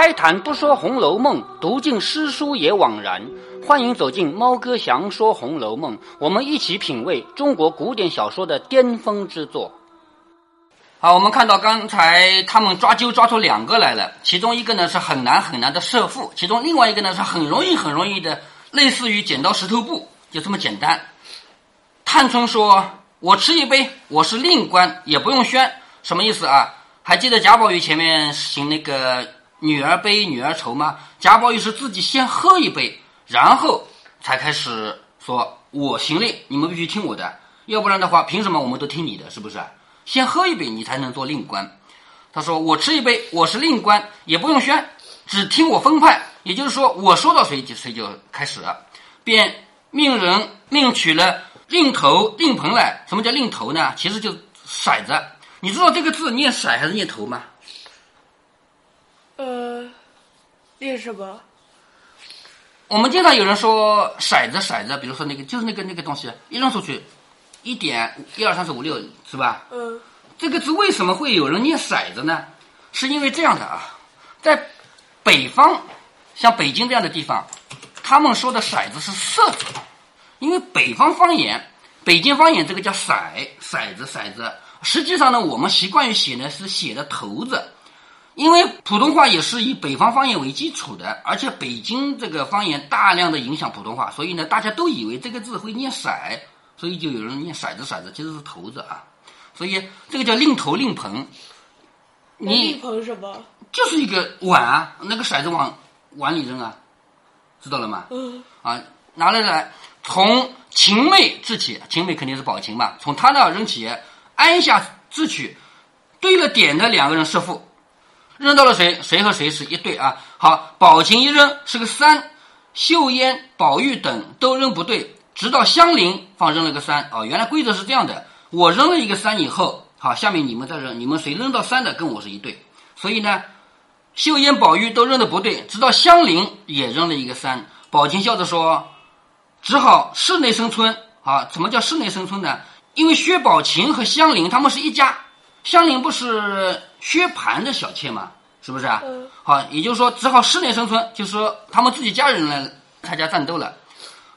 开坛不说《红楼梦》，读尽诗书也枉然。欢迎走进猫哥祥说《红楼梦》，我们一起品味中国古典小说的巅峰之作。好，我们看到刚才他们抓阄抓出两个来了，其中一个呢是很难很难的设父，其中另外一个呢是很容易很容易的，类似于剪刀石头布，就这么简单。探春说：“我吃一杯，我是令官，也不用宣。”什么意思啊？还记得贾宝玉前面行那个女儿悲女儿愁吗？贾宝玉是自己先喝一杯，然后才开始说：“我行令，你们必须听我的，要不然的话，凭什么我们都听你的？是不是？先喝一杯，你才能做令官。”他说：“我吃一杯，我是令官，也不用宣，只听我分派。也就是说，我说到谁就谁就开始，便命人命取了令头、令盆来。什么叫令头呢？其实就是骰子。你知道这个字念骰还是念头吗？呃，念什么？我们经常有人说骰子，骰子，比如说那个就是那个那个东西，一扔出去，一点一二三四五六，是吧？嗯，这个字为什么会有人念骰子呢？是因为这样的啊，在北方，像北京这样的地方，他们说的骰子是色子，因为北方方言，北京方言这个叫骰，骰子，骰子。实际上呢，我们习惯于写呢是写的头子，因为普通话也是以北方方言为基础的，而且北京这个方言大量的影响普通话，所以呢，大家都以为这个字会念骰，所以就有人念骰子骰子，其实是头子啊，所以这个叫令头令盆。你令盆什么？就是一个碗啊，那个骰子往碗里扔啊，知道了吗？嗯，啊，拿来来，从秦妹掷起，秦妹肯定是宝琴嘛，从她那扔起。按下掷取，对了点的两个人是负，扔到了谁？谁和谁是一对啊？好，宝琴一扔是个三，秀烟、宝玉等都扔不对，直到香菱放扔了个三。哦，原来规则是这样的，我扔了一个三以后，好，下面你们再扔，你们谁扔到三的跟我是一对。所以呢，秀烟、宝玉都扔的不对，直到香菱也扔了一个三。宝琴笑着说：“只好室内生春。”啊，什么叫室内生春呢？因为薛宝琴和香菱他们是一家，香菱不是薛蟠的小妾嘛？是不是啊？嗯。好，也就是说，只好室内生存，就是说他们自己家人来参加战斗了。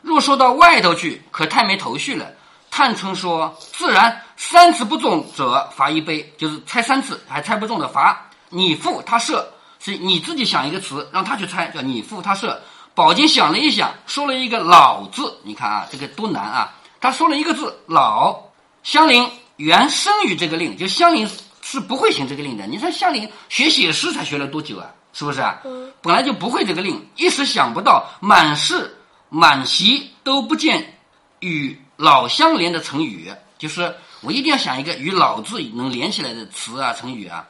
若说到外头去，可太没头绪了。探春说：“自然，三次不中者罚一杯，就是猜三次还猜不中的罚你负他设，是你自己想一个词让他去猜，叫你负他射。”宝金想了一想，说了一个“老”字，你看啊，这个多难啊！他说了一个字“老”，香菱原生于这个令，就香菱是不会行这个令的。你说香菱学写诗才学了多久啊？是不是啊？嗯。本来就不会这个令，一时想不到，满室满席都不见与老相连的成语，就是我一定要想一个与老字能连起来的词啊，成语啊。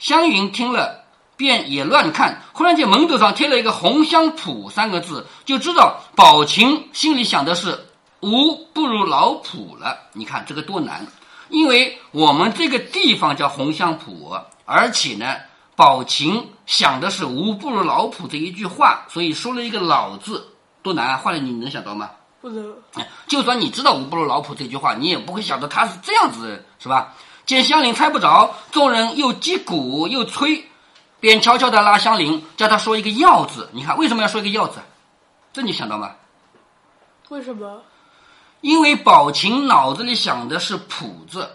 湘云听了，便也乱看，忽然间门头上贴了一个“红香圃”三个字，就知道宝琴心里想的是。吾不如老圃了，你看这个多难，因为我们这个地方叫红香圃，而且呢，宝琴想的是无不如老圃这一句话，所以说了一个老字，多难啊！换了你能想到吗？不能。就算你知道无不如老圃这句话，你也不会想到他是这样子，是吧？见香菱猜不着，众人又击鼓又吹，便悄悄地拉香菱，叫他说一个要字。你看为什么要说一个要字？这你想到吗？为什么？因为宝琴脑子里想的是“圃”字，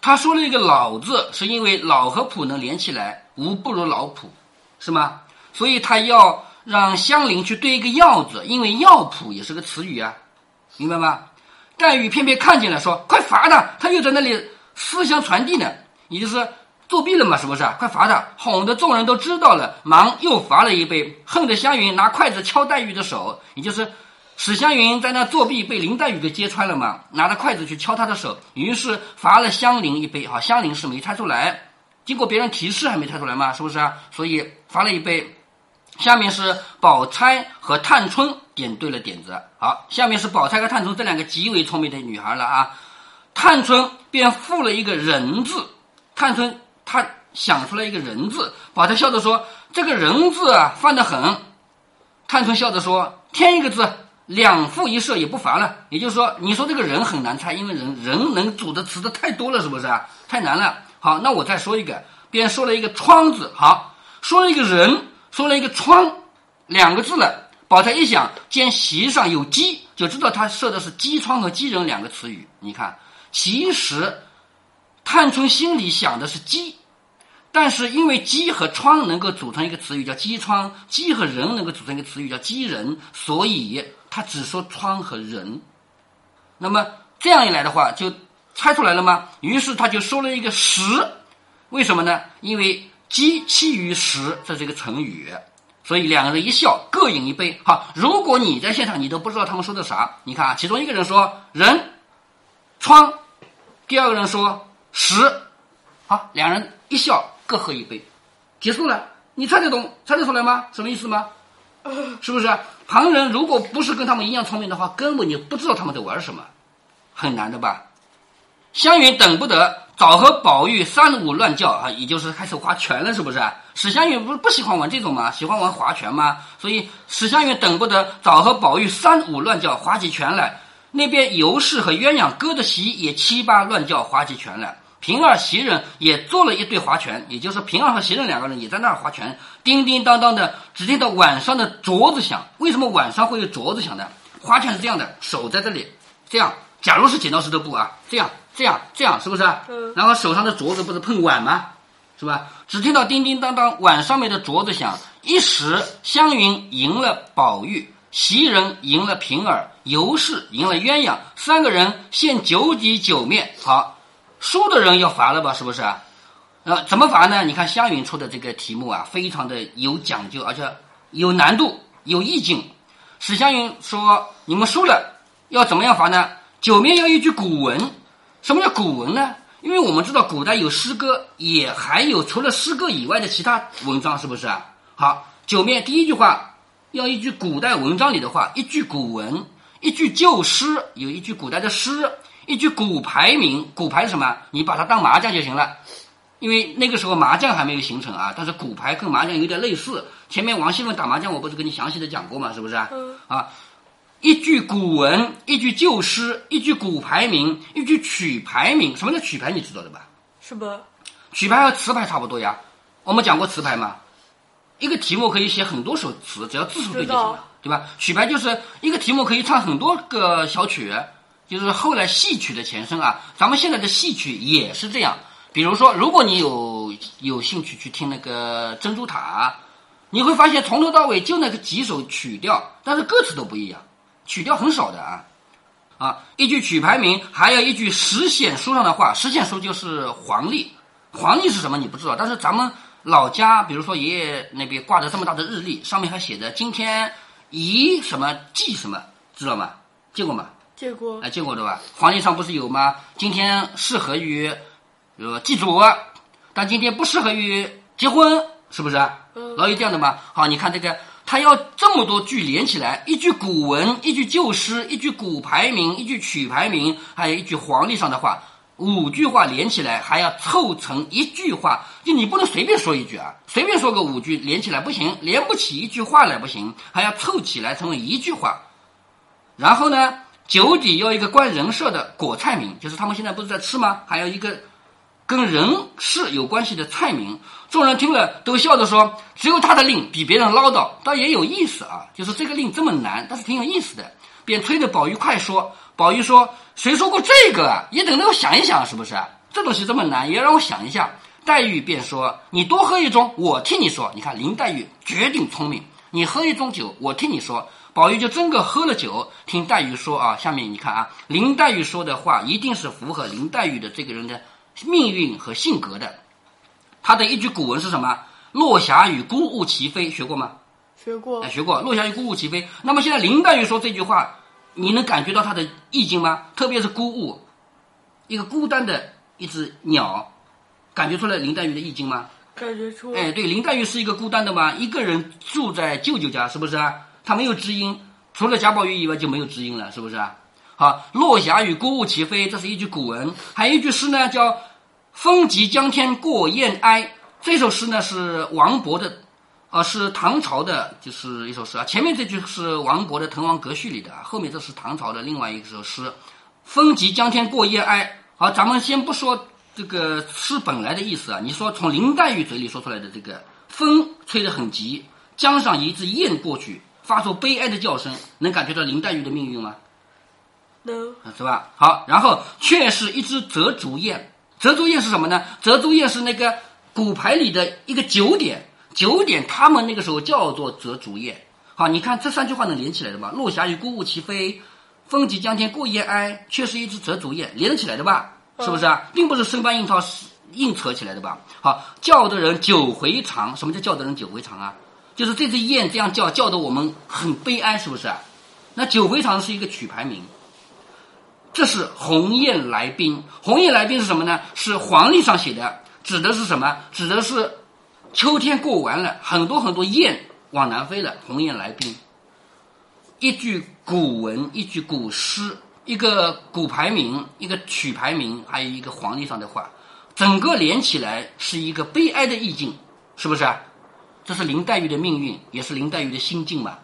他说了一个“老”字，是因为“老”和“圃”能连起来，无不如老圃，是吗？所以他要让香菱去对一个“要”字，因为“药圃”也是个词语啊，明白吗？黛玉偏偏看见了，说：“快罚他！他又在那里思想传递呢，也就是作弊了嘛，是不是？快罚他！”哄得众人都知道了，忙又罚了一杯，恨得湘云拿筷子敲黛玉的手，也就是。史湘云在那作弊，被林黛玉给揭穿了嘛？拿着筷子去敲她的手，于是罚了香菱一杯。哈，香菱是没猜出来，经过别人提示还没猜出来嘛？是不是啊？所以罚了一杯。下面是宝钗和探春点对了点子。好，下面是宝钗和探春这两个极为聪明的女孩了啊。探春便附了一个人字。探春她想出来一个人字，宝钗笑着说：“这个人字啊，犯得很。”探春笑着说：“添一个字。”两副一设也不罚了，也就是说，你说这个人很难猜，因为人人能组的词的太多了，是不是啊？太难了。好，那我再说一个，别人说了一个窗字，好，说了一个人，说了一个“窗”两个字了，宝钗一想，见席上有鸡，就知道他设的是“鸡窗”和“鸡人”两个词语。你看，其实探春心里想的是鸡，但是因为鸡和窗能够组成一个词语叫鸡窗，鸡和人能够组成一个词语叫鸡人，所以他只说窗和人。那么这样一来的话，就猜出来了吗？于是他就说了一个“十”，为什么呢？因为“鸡栖于石”这是一个成语，所以两个人一笑，各饮一杯。好，如果你在现场，你都不知道他们说的啥。你看啊，其中一个人说“人”，窗；第二个人说“石”。好，两人一笑，各喝一杯，结束了。你猜得懂、猜得出来吗？什么意思吗？是不是？旁人如果不是跟他们一样聪明的话，根本就不知道他们在玩什么，很难的吧？湘云等不得，早和宝玉三五乱叫啊，也就是开始划拳了，是不是？史湘云不是不喜欢玩这种吗？喜欢玩划拳吗？所以史湘云等不得，早和宝玉三五乱叫，划起拳来。那边尤氏和鸳鸯哥的席也七八乱叫，划起拳来。平儿、袭人也做了一对划拳，也就是平儿和袭人两个人也在那儿划拳，叮叮当当的，只听到晚上的镯子响。为什么晚上会有镯子响呢？花圈是这样的，手在这里，这样。假如是剪刀石头布啊，这样、这样、这样，是不是？嗯。然后手上的镯子不是碰碗吗？是吧？只听到叮叮当当，碗上面的镯子响。一时，湘云赢了宝玉，袭人赢了平儿，尤氏赢了鸳鸯，三个人现九底九面。好。输的人要罚了吧？是不是？呃，怎么罚呢？你看湘云出的这个题目啊，非常的有讲究，而且有难度、有意境。史湘云说：“你们输了要怎么样罚呢？九面要一句古文。什么叫古文呢？因为我们知道古代有诗歌，也还有除了诗歌以外的其他文章，是不是啊？好，九面第一句话要一句古代文章里的话，一句古文，一句旧诗，有一句古代的诗。”一句古牌名，古牌是什么？你把它当麻将就行了，因为那个时候麻将还没有形成啊。但是骨牌跟麻将有点类似。前面王熙凤打麻将，我不是跟你详细的讲过嘛？是不是啊？啊，一句古文，一句旧诗，一句骨牌名，一句曲牌名。什么叫曲牌？你知道的吧？是不？曲牌和词牌差不多呀。我们讲过词牌嘛，一个题目可以写很多首词，只要字数对就行了，对吧？曲牌就是一个题目可以唱很多个小曲。就是后来戏曲的前身啊，咱们现在的戏曲也是这样。比如说，如果你有有兴趣去听那个《珍珠塔》，你会发现从头到尾就那个几首曲调，但是歌词都不一样，曲调很少的啊。啊，一句曲牌名，还有一句实显书上的话。实显书就是黄历，黄历是什么你不知道，但是咱们老家，比如说爷爷那边挂着这么大的日历，上面还写着今天宜什么忌什么，知道吗？见过吗？见过，哎，见过对吧？黄历上不是有吗？今天适合于，比如祭祖，但今天不适合于结婚，是不是？嗯，老有这样的嘛？好，你看这个，他要这么多句连起来，一句古文，一句旧诗，一句古牌名，一句曲牌名，还有一句黄历上的话，五句话连起来，还要凑成一句话。就你不能随便说一句啊，随便说个五句连起来不行，连不起一句话来不行，还要凑起来成为一句话。然后呢？酒底要一个关人设的果菜名，就是他们现在不是在吃吗？还有一个跟人事有关系的菜名。众人听了都笑着说：“只有他的令比别人唠叨，倒也有意思啊。就是这个令这么难，但是挺有意思的。”便催着宝玉快说。宝玉说：“谁说过这个啊？也等着我想一想，是不是？这东西这么难，也让我想一下。”黛玉便说：“你多喝一盅，我替你说。你看林黛玉绝顶聪明，你喝一盅酒，我替你说。”宝玉就真个喝了酒，听黛玉说啊，下面你看啊，林黛玉说的话一定是符合林黛玉的这个人的命运和性格的。他的一句古文是什么？“落霞与孤鹜齐飞”，学过吗？学过。哎，学过。“落霞与孤鹜齐飞”。那么现在林黛玉说这句话，你能感觉到它的意境吗？特别是孤鹜，一个孤单的一只鸟，感觉出来林黛玉的意境吗？感觉出。哎，对，林黛玉是一个孤单的嘛？一个人住在舅舅家，是不是啊？她没有知音，除了贾宝玉以外就没有知音了，是不是啊？好，落霞与孤鹜齐飞，这是一句古文，还有一句诗呢，叫“风急江天过雁哀”。这首诗呢是王勃的，啊，是唐朝的，就是一首诗啊。前面这句是王勃的《滕王阁序》里的，后面这是唐朝的另外一首诗，“风急江天过雁哀”。好，咱们先不说这个诗本来的意思啊，你说从林黛玉嘴里说出来的这个风吹得很急。江上一只雁过去，发出悲哀的叫声，能感觉到林黛玉的命运吗？能是吧？好，然后却是一只折竹雁。折竹宴是什么呢？折竹宴是那个骨牌里的一个九点，九点他们那个时候叫做折竹宴。好，你看这三句话能连起来的吧？落霞与孤鹜齐飞，风急江天过雁哀，却是一只折竹宴，连得起来的吧？是不是啊？并不是生搬硬套硬扯起来的吧？好，叫的人九回肠。什么叫叫的人九回肠啊？就是这只雁这样叫，叫的我们很悲哀，是不是？那九回肠是一个曲牌名。这是鸿雁来宾，鸿雁来宾是什么呢？是黄历上写的，指的是什么？指的是秋天过完了，很多很多雁往南飞了。鸿雁来宾，一句古文，一句古诗，一个古牌名，一个曲牌名，还有一个黄历上的话，整个连起来是一个悲哀的意境，是不是？这是林黛玉的命运，也是林黛玉的心境嘛，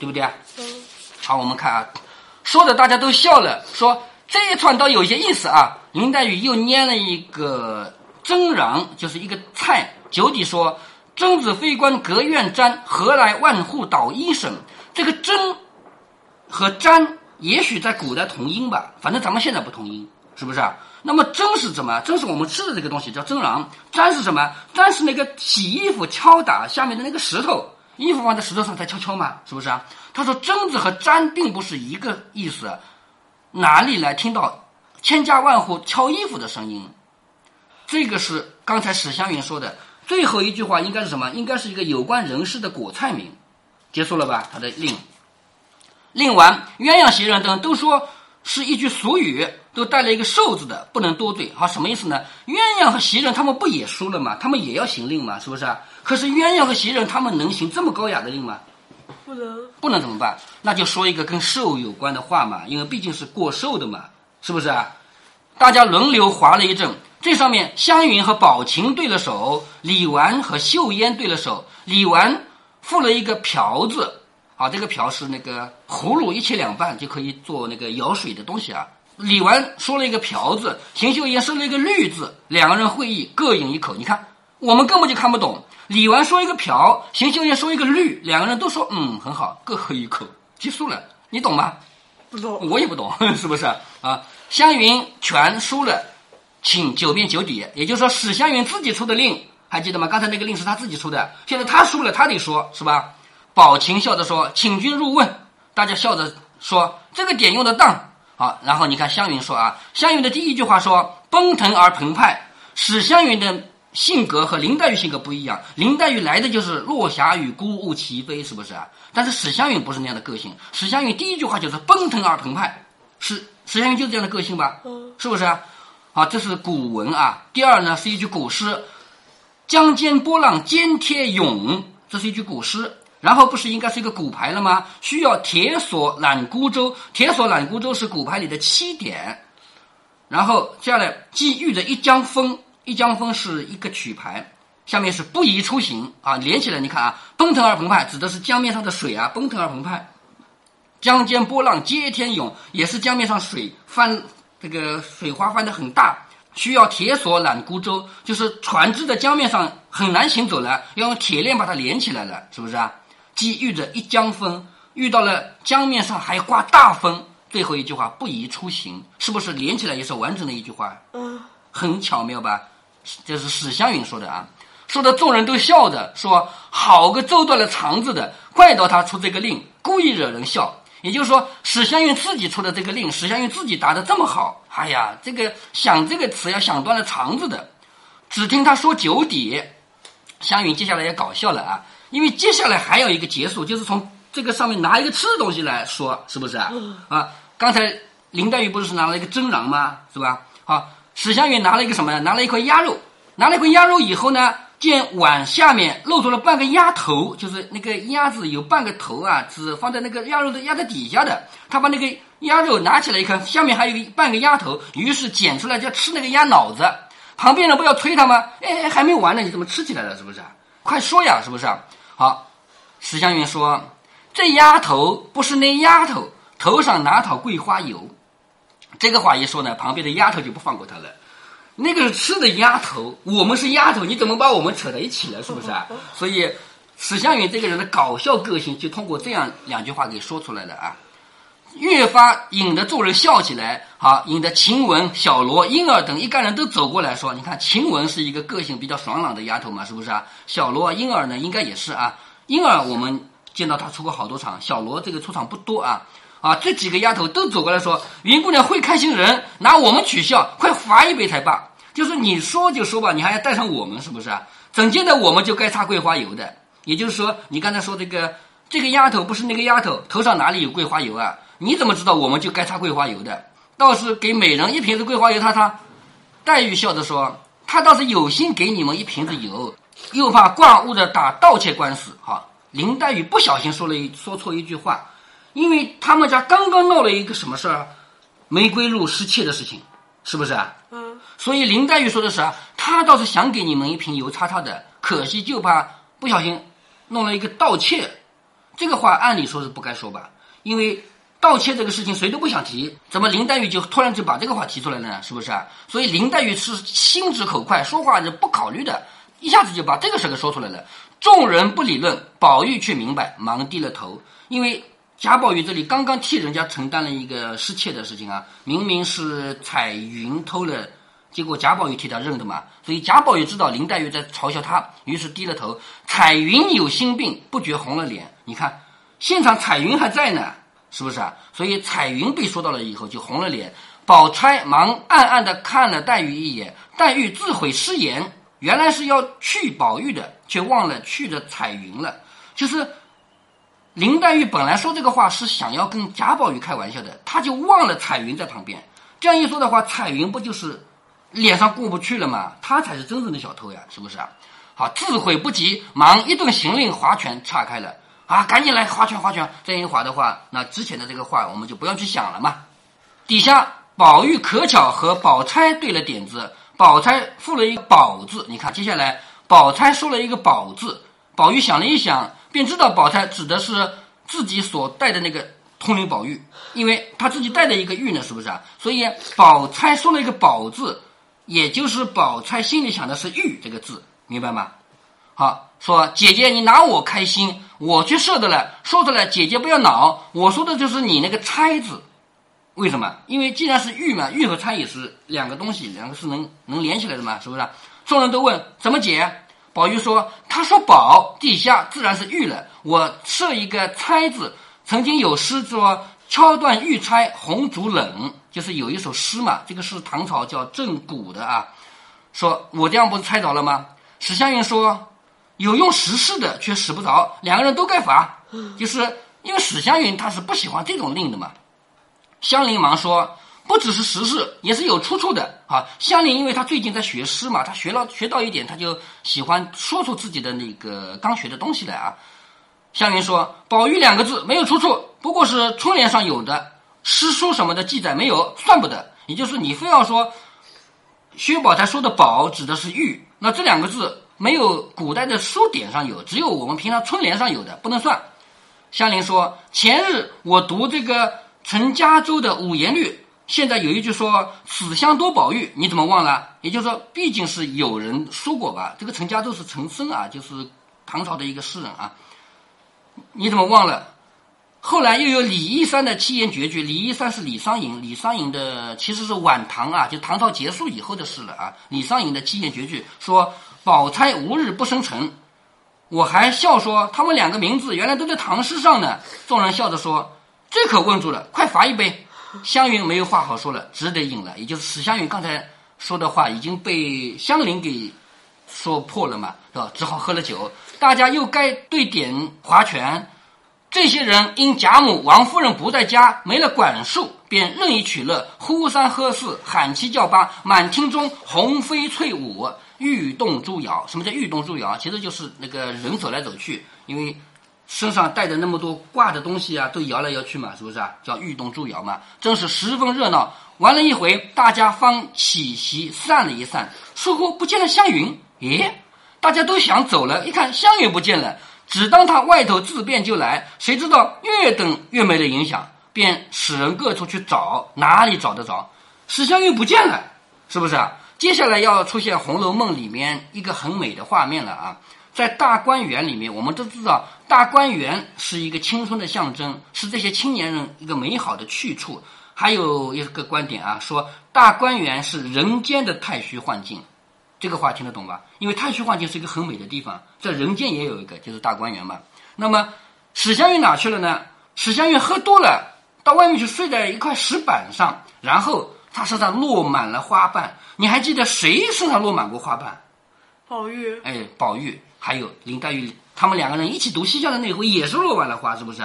对不对啊？嗯好，我们看啊，说的大家都笑了，说这一串倒有些意思啊。林黛玉又拈了一个蒸瓤，就是一个菜。九底说：“曾子非官隔院瞻，何来万户捣衣声？”这个蒸和瞻也许在古代同音吧，反正咱们现在不同音，是不是啊？那么蒸是什么？蒸是我们吃的这个东西，叫蒸瓤。粘是什么？粘是那个洗衣服敲打下面的那个石头。衣服放在石头上才敲敲嘛，是不是啊？他说蒸子和粘并不是一个意思，哪里来听到千家万户敲衣服的声音？这个是刚才史湘云说的最后一句话，应该是什么？应该是一个有关人事的果菜名。结束了吧？他的令，令完，鸳鸯袭人等都说是一句俗语，都带了一个寿字的，不能多对。好，什么意思呢？鸳鸯和袭人他们不也输了吗？他们也要行令嘛，是不是啊？可是鸳鸯和袭人他们能行这么高雅的令吗？不能不能怎么办？那就说一个跟寿有关的话嘛，因为毕竟是过寿的嘛，是不是啊？大家轮流划了一阵，这上面湘云和宝琴对了手，李纨和秀烟对了手。李纨附了一个瓢字，啊，这个瓢是那个葫芦一切两半就可以做那个舀水的东西啊。李纨说了一个瓢字，邢岫烟说了一个绿字，两个人会意各饮一口。你看，我们根本就看不懂。李纨说一个瓢，邢岫烟说一个绿，两个人都说嗯很好，各喝一口，结束了。你懂吗？不懂。我也不懂，是不是啊？湘云全输了，请九遍九底，也就是说史湘云自己出的令，还记得吗？刚才那个令是他自己出的，现在他输了，他得说是吧？宝琴笑着说：“请君入瓮。”大家笑着说：“这个点用的当。”好，然后你看湘云说啊，湘云的第一句话说：“奔腾而澎湃。”史湘云的性格和林黛玉性格不一样，林黛玉来的就是落霞与孤鹜齐飞，是不是啊？但是史湘云不是那样的个性，史湘云第一句话就是奔腾而澎湃，史史湘云就是这样的个性吧？嗯是不是啊？好，这是古文啊。第二呢是一句古诗，“江间波浪尖贴涌”，这是一句古诗。然后不是应该是一个骨牌了吗？需要铁索揽孤舟，铁索揽孤舟是骨牌里的七点。然后接下来寄遇着一江风，一江风是一个曲牌，下面是不宜出行啊，连起来你看啊，奔腾而澎湃指的是江面上的水啊，奔腾而澎湃。江间波浪接天涌，也是江面上水翻，这个水花翻得很大，需要铁索揽孤舟，就是船只在江面上很难行走了，要用铁链把它连起来了，是不是啊？既遇着一江风，遇到了江面上还刮大风，最后一句话不宜出行，是不是连起来也是完整的一句话？嗯很巧妙吧？这是史湘云说的啊，说的众人都笑着说：“好个揍断了肠子的，怪到他出这个令，故意惹人笑。”也就是说，史湘云自己出的这个令，史湘云自己答的这么好，哎呀，这个想这个词要想断了肠子的。只听他说九底，湘云接下来也搞笑了啊，因为接下来还有一个结束，就是从这个上面拿一个吃的东西来说，是不是啊？啊，刚才林黛玉不是拿了一个蒸瓤吗？是吧？好。史湘云拿了一个什么呢？拿了一块鸭肉，拿了一块鸭肉以后呢，见碗下面露出了半个鸭头，就是那个鸭子有半个头啊，只放在那个鸭肉的鸭子底下的。他把那个鸭肉拿起来一看，下面还有一个半个鸭头，于是捡出来就要吃那个鸭脑子。旁边人不要催他吗？哎，还没完呢，你怎么吃起来了？是不是？快说呀，是不是？好，史湘云说：“这丫头不是那丫头，头上哪讨桂花油？”这个话一说呢，旁边的丫头就不放过他了。那个是吃的丫头，我们是丫头，你怎么把我们扯在一起了？是不是啊？所以史湘云这个人的搞笑个性，就通过这样两句话给说出来了啊。越发引得众人笑起来，好，引得晴雯、小罗、婴儿等一干人都走过来说：“你看，晴雯是一个个性比较爽朗的丫头嘛，是不是啊？小罗、婴儿呢，应该也是啊。婴儿我们见到他出过好多场，小罗这个出场不多啊。啊，这几个丫头都走过来说：云姑娘会开心人，拿我们取笑，快罚一杯才罢。就是你说就说吧，你还要带上我们，是不是啊？整见的我们就该擦桂花油的。也就是说，你刚才说这个这个丫头不是那个丫头，头上哪里有桂花油啊？”你怎么知道我们就该擦桂花油的？倒是给每人一瓶子桂花油擦擦。黛玉笑着说：“他倒是有心给你们一瓶子油，又怕挂误的打盗窃官司。”哈，林黛玉不小心说了一说错一句话，因为他们家刚刚闹了一个什么事儿，玫瑰露失窃的事情，是不是啊？嗯。所以林黛玉说的是啊，他倒是想给你们一瓶油擦擦的，可惜就怕不小心弄了一个盗窃。这个话按理说是不该说吧，因为。盗窃这个事情谁都不想提，怎么林黛玉就突然就把这个话提出来了呢？是不是？所以林黛玉是心直口快，说话是不考虑的，一下子就把这个事给说出来了。众人不理论，宝玉却明白，忙低了头。因为贾宝玉这里刚刚替人家承担了一个失窃的事情啊，明明是彩云偷了，结果贾宝玉替他认的嘛。所以贾宝玉知道林黛玉在嘲笑他，于是低了头。彩云有心病，不觉红了脸。你看，现场彩云还在呢。是不是啊？所以彩云被说到了以后就红了脸，宝钗忙暗暗的看了黛玉一眼，黛玉自悔失言，原来是要去宝玉的，却忘了去的彩云了。就是林黛玉本来说这个话是想要跟贾宝玉开玩笑的，她就忘了彩云在旁边。这样一说的话，彩云不就是脸上过不去了吗？他才是真正的小偷呀，是不是啊？好，自悔不及，忙一顿行令划拳岔开了。啊，赶紧来划拳划拳！这样一划的话，那之前的这个话我们就不要去想了嘛。底下宝玉可巧和宝钗对了点子，宝钗附了一个“宝”字。你看，接下来宝钗说了一个“宝”字，宝玉想了一想，便知道宝钗指的是自己所带的那个通灵宝玉，因为他自己带的一个玉呢，是不是啊？所以宝钗说了一个“宝”字，也就是宝钗心里想的是“玉”这个字，明白吗？好，说姐姐，你拿我开心，我去射的了，说出来，姐姐不要恼。我说的就是你那个钗字，为什么？因为既然是玉嘛，玉和钗也是两个东西，两个是能能连起来的嘛，是不是？众人都问怎么解，宝玉说，他说宝，底下自然是玉了。我设一个钗字，曾经有诗说敲断玉钗红烛冷，就是有一首诗嘛，这个是唐朝叫郑谷的啊，说我这样不是猜着了吗？史湘云说。有用实事的却使不着，两个人都该罚。就是因为史湘云他是不喜欢这种令的嘛。香菱忙说，不只是实事，也是有出处的啊。香菱因为她最近在学诗嘛，她学了学到一点，她就喜欢说出自己的那个刚学的东西来啊。香菱说，宝玉两个字没有出处，不过是春联上有的，诗书什么的记载没有，算不得。也就是你非要说薛宝钗说的宝指的是玉，那这两个字。没有古代的书典上有，只有我们平常春联上有的，不能算。香菱说：“前日我读这个陈家洲的五言律，现在有一句说‘此香多宝玉’，你怎么忘了？也就是说，毕竟是有人说过吧？这个陈家洲是陈升啊，就是唐朝的一个诗人啊，你怎么忘了？后来又有李义山的七言绝句，李义山是李商隐，李商隐的其实是晚唐啊，就唐朝结束以后的事了啊。李商隐的七言绝句说。”宝钗无日不生辰，我还笑说他们两个名字原来都在唐诗上呢。众人笑着说：“这可问住了，快罚一杯。”湘云没有话好说了，只得饮了。也就是史湘云刚才说的话已经被香菱给说破了嘛，是吧？只好喝了酒。大家又该对点划拳。这些人因贾母、王夫人不在家，没了管束，便任意取乐，呼三喝四，喊七叫八，满厅中红飞翠舞。玉动珠摇，什么叫玉动珠摇？其实就是那个人走来走去，因为身上带着那么多挂的东西啊，都摇来摇去嘛，是不是啊？叫玉动珠摇嘛，真是十分热闹。玩了一回，大家方起席散了一散，似乎不见了湘云。咦，大家都想走了，一看湘云不见了，只当他外头自便就来，谁知道越等越没了影响，便使人各处去找，哪里找得着？史湘云不见了，是不是啊？接下来要出现《红楼梦》里面一个很美的画面了啊！在大观园里面，我们都知道大观园是一个青春的象征，是这些青年人一个美好的去处。还有一个观点啊，说大观园是人间的太虚幻境，这个话听得懂吧？因为太虚幻境是一个很美的地方，在人间也有一个，就是大观园嘛。那么史湘云哪去了呢？史湘云喝多了，到外面去睡在一块石板上，然后他身上落满了花瓣。你还记得谁身上落满过花瓣？宝玉，哎，宝玉还有林黛玉，他们两个人一起读西厢的那回也是落满了花，是不是？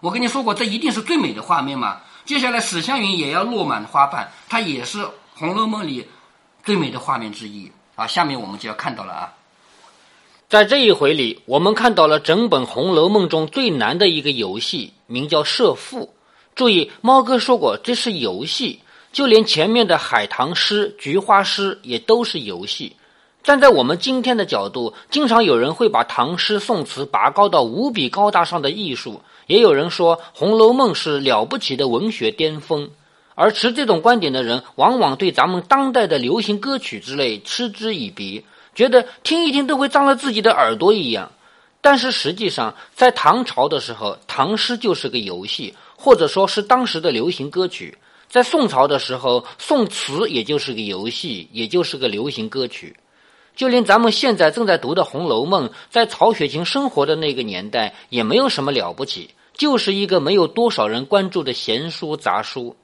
我跟你说过，这一定是最美的画面嘛。接下来史湘云也要落满花瓣，它也是《红楼梦》里最美的画面之一啊。下面我们就要看到了啊。在这一回里，我们看到了整本《红楼梦》中最难的一个游戏，名叫设赋。注意，猫哥说过这是游戏，就连前面的海棠诗、菊花诗也都是游戏。站在我们今天的角度，经常有人会把唐诗宋词拔高到无比高大上的艺术，也有人说《红楼梦》是了不起的文学巅峰。而持这种观点的人，往往对咱们当代的流行歌曲之类嗤之以鼻。觉得听一听都会脏了自己的耳朵一样，但是实际上，在唐朝的时候，唐诗就是个游戏，或者说是当时的流行歌曲；在宋朝的时候，宋词也就是个游戏，也就是个流行歌曲。就连咱们现在正在读的《红楼梦》，在曹雪芹生活的那个年代，也没有什么了不起，就是一个没有多少人关注的闲书杂书。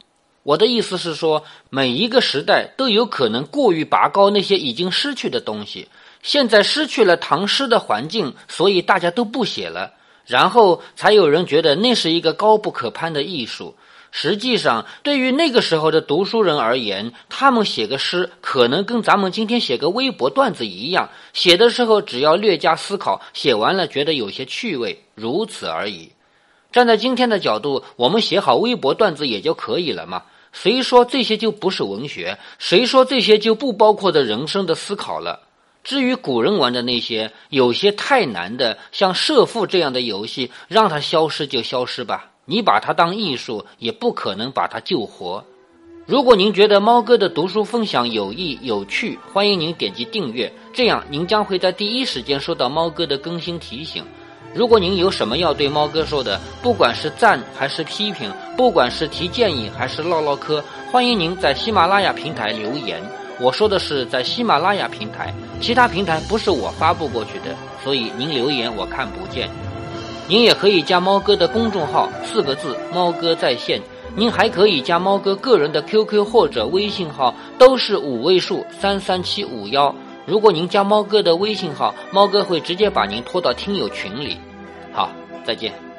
我的意思是说，每一个时代都有可能过于拔高那些已经失去的东西。现在失去了唐诗的环境，所以大家都不写了，然后才有人觉得那是一个高不可攀的艺术。实际上，对于那个时候的读书人而言，他们写个诗，可能跟咱们今天写个微博段子一样，写的时候只要略加思考，写完了觉得有些趣味，如此而已。站在今天的角度，我们写好微博段子也就可以了嘛。谁说这些就不是文学？谁说这些就不包括的人生的思考了？至于古人玩的那些有些太难的，像设赋这样的游戏，让它消失就消失吧。你把它当艺术，也不可能把它救活。如果您觉得猫哥的读书分享有益有趣，欢迎您点击订阅，这样您将会在第一时间收到猫哥的更新提醒。如果您有什么要对猫哥说的，不管是赞还是批评，不管是提建议还是唠唠嗑，欢迎您在喜马拉雅平台留言。我说的是在喜马拉雅平台，其他平台不是我发布过去的，所以您留言我看不见。您也可以加猫哥的公众号，四个字“猫哥在线”。您还可以加猫哥个人的 QQ 或者微信号，都是五位数三三七五幺。如果您加猫哥的微信号，猫哥会直接把您拖到听友群里。好，再见。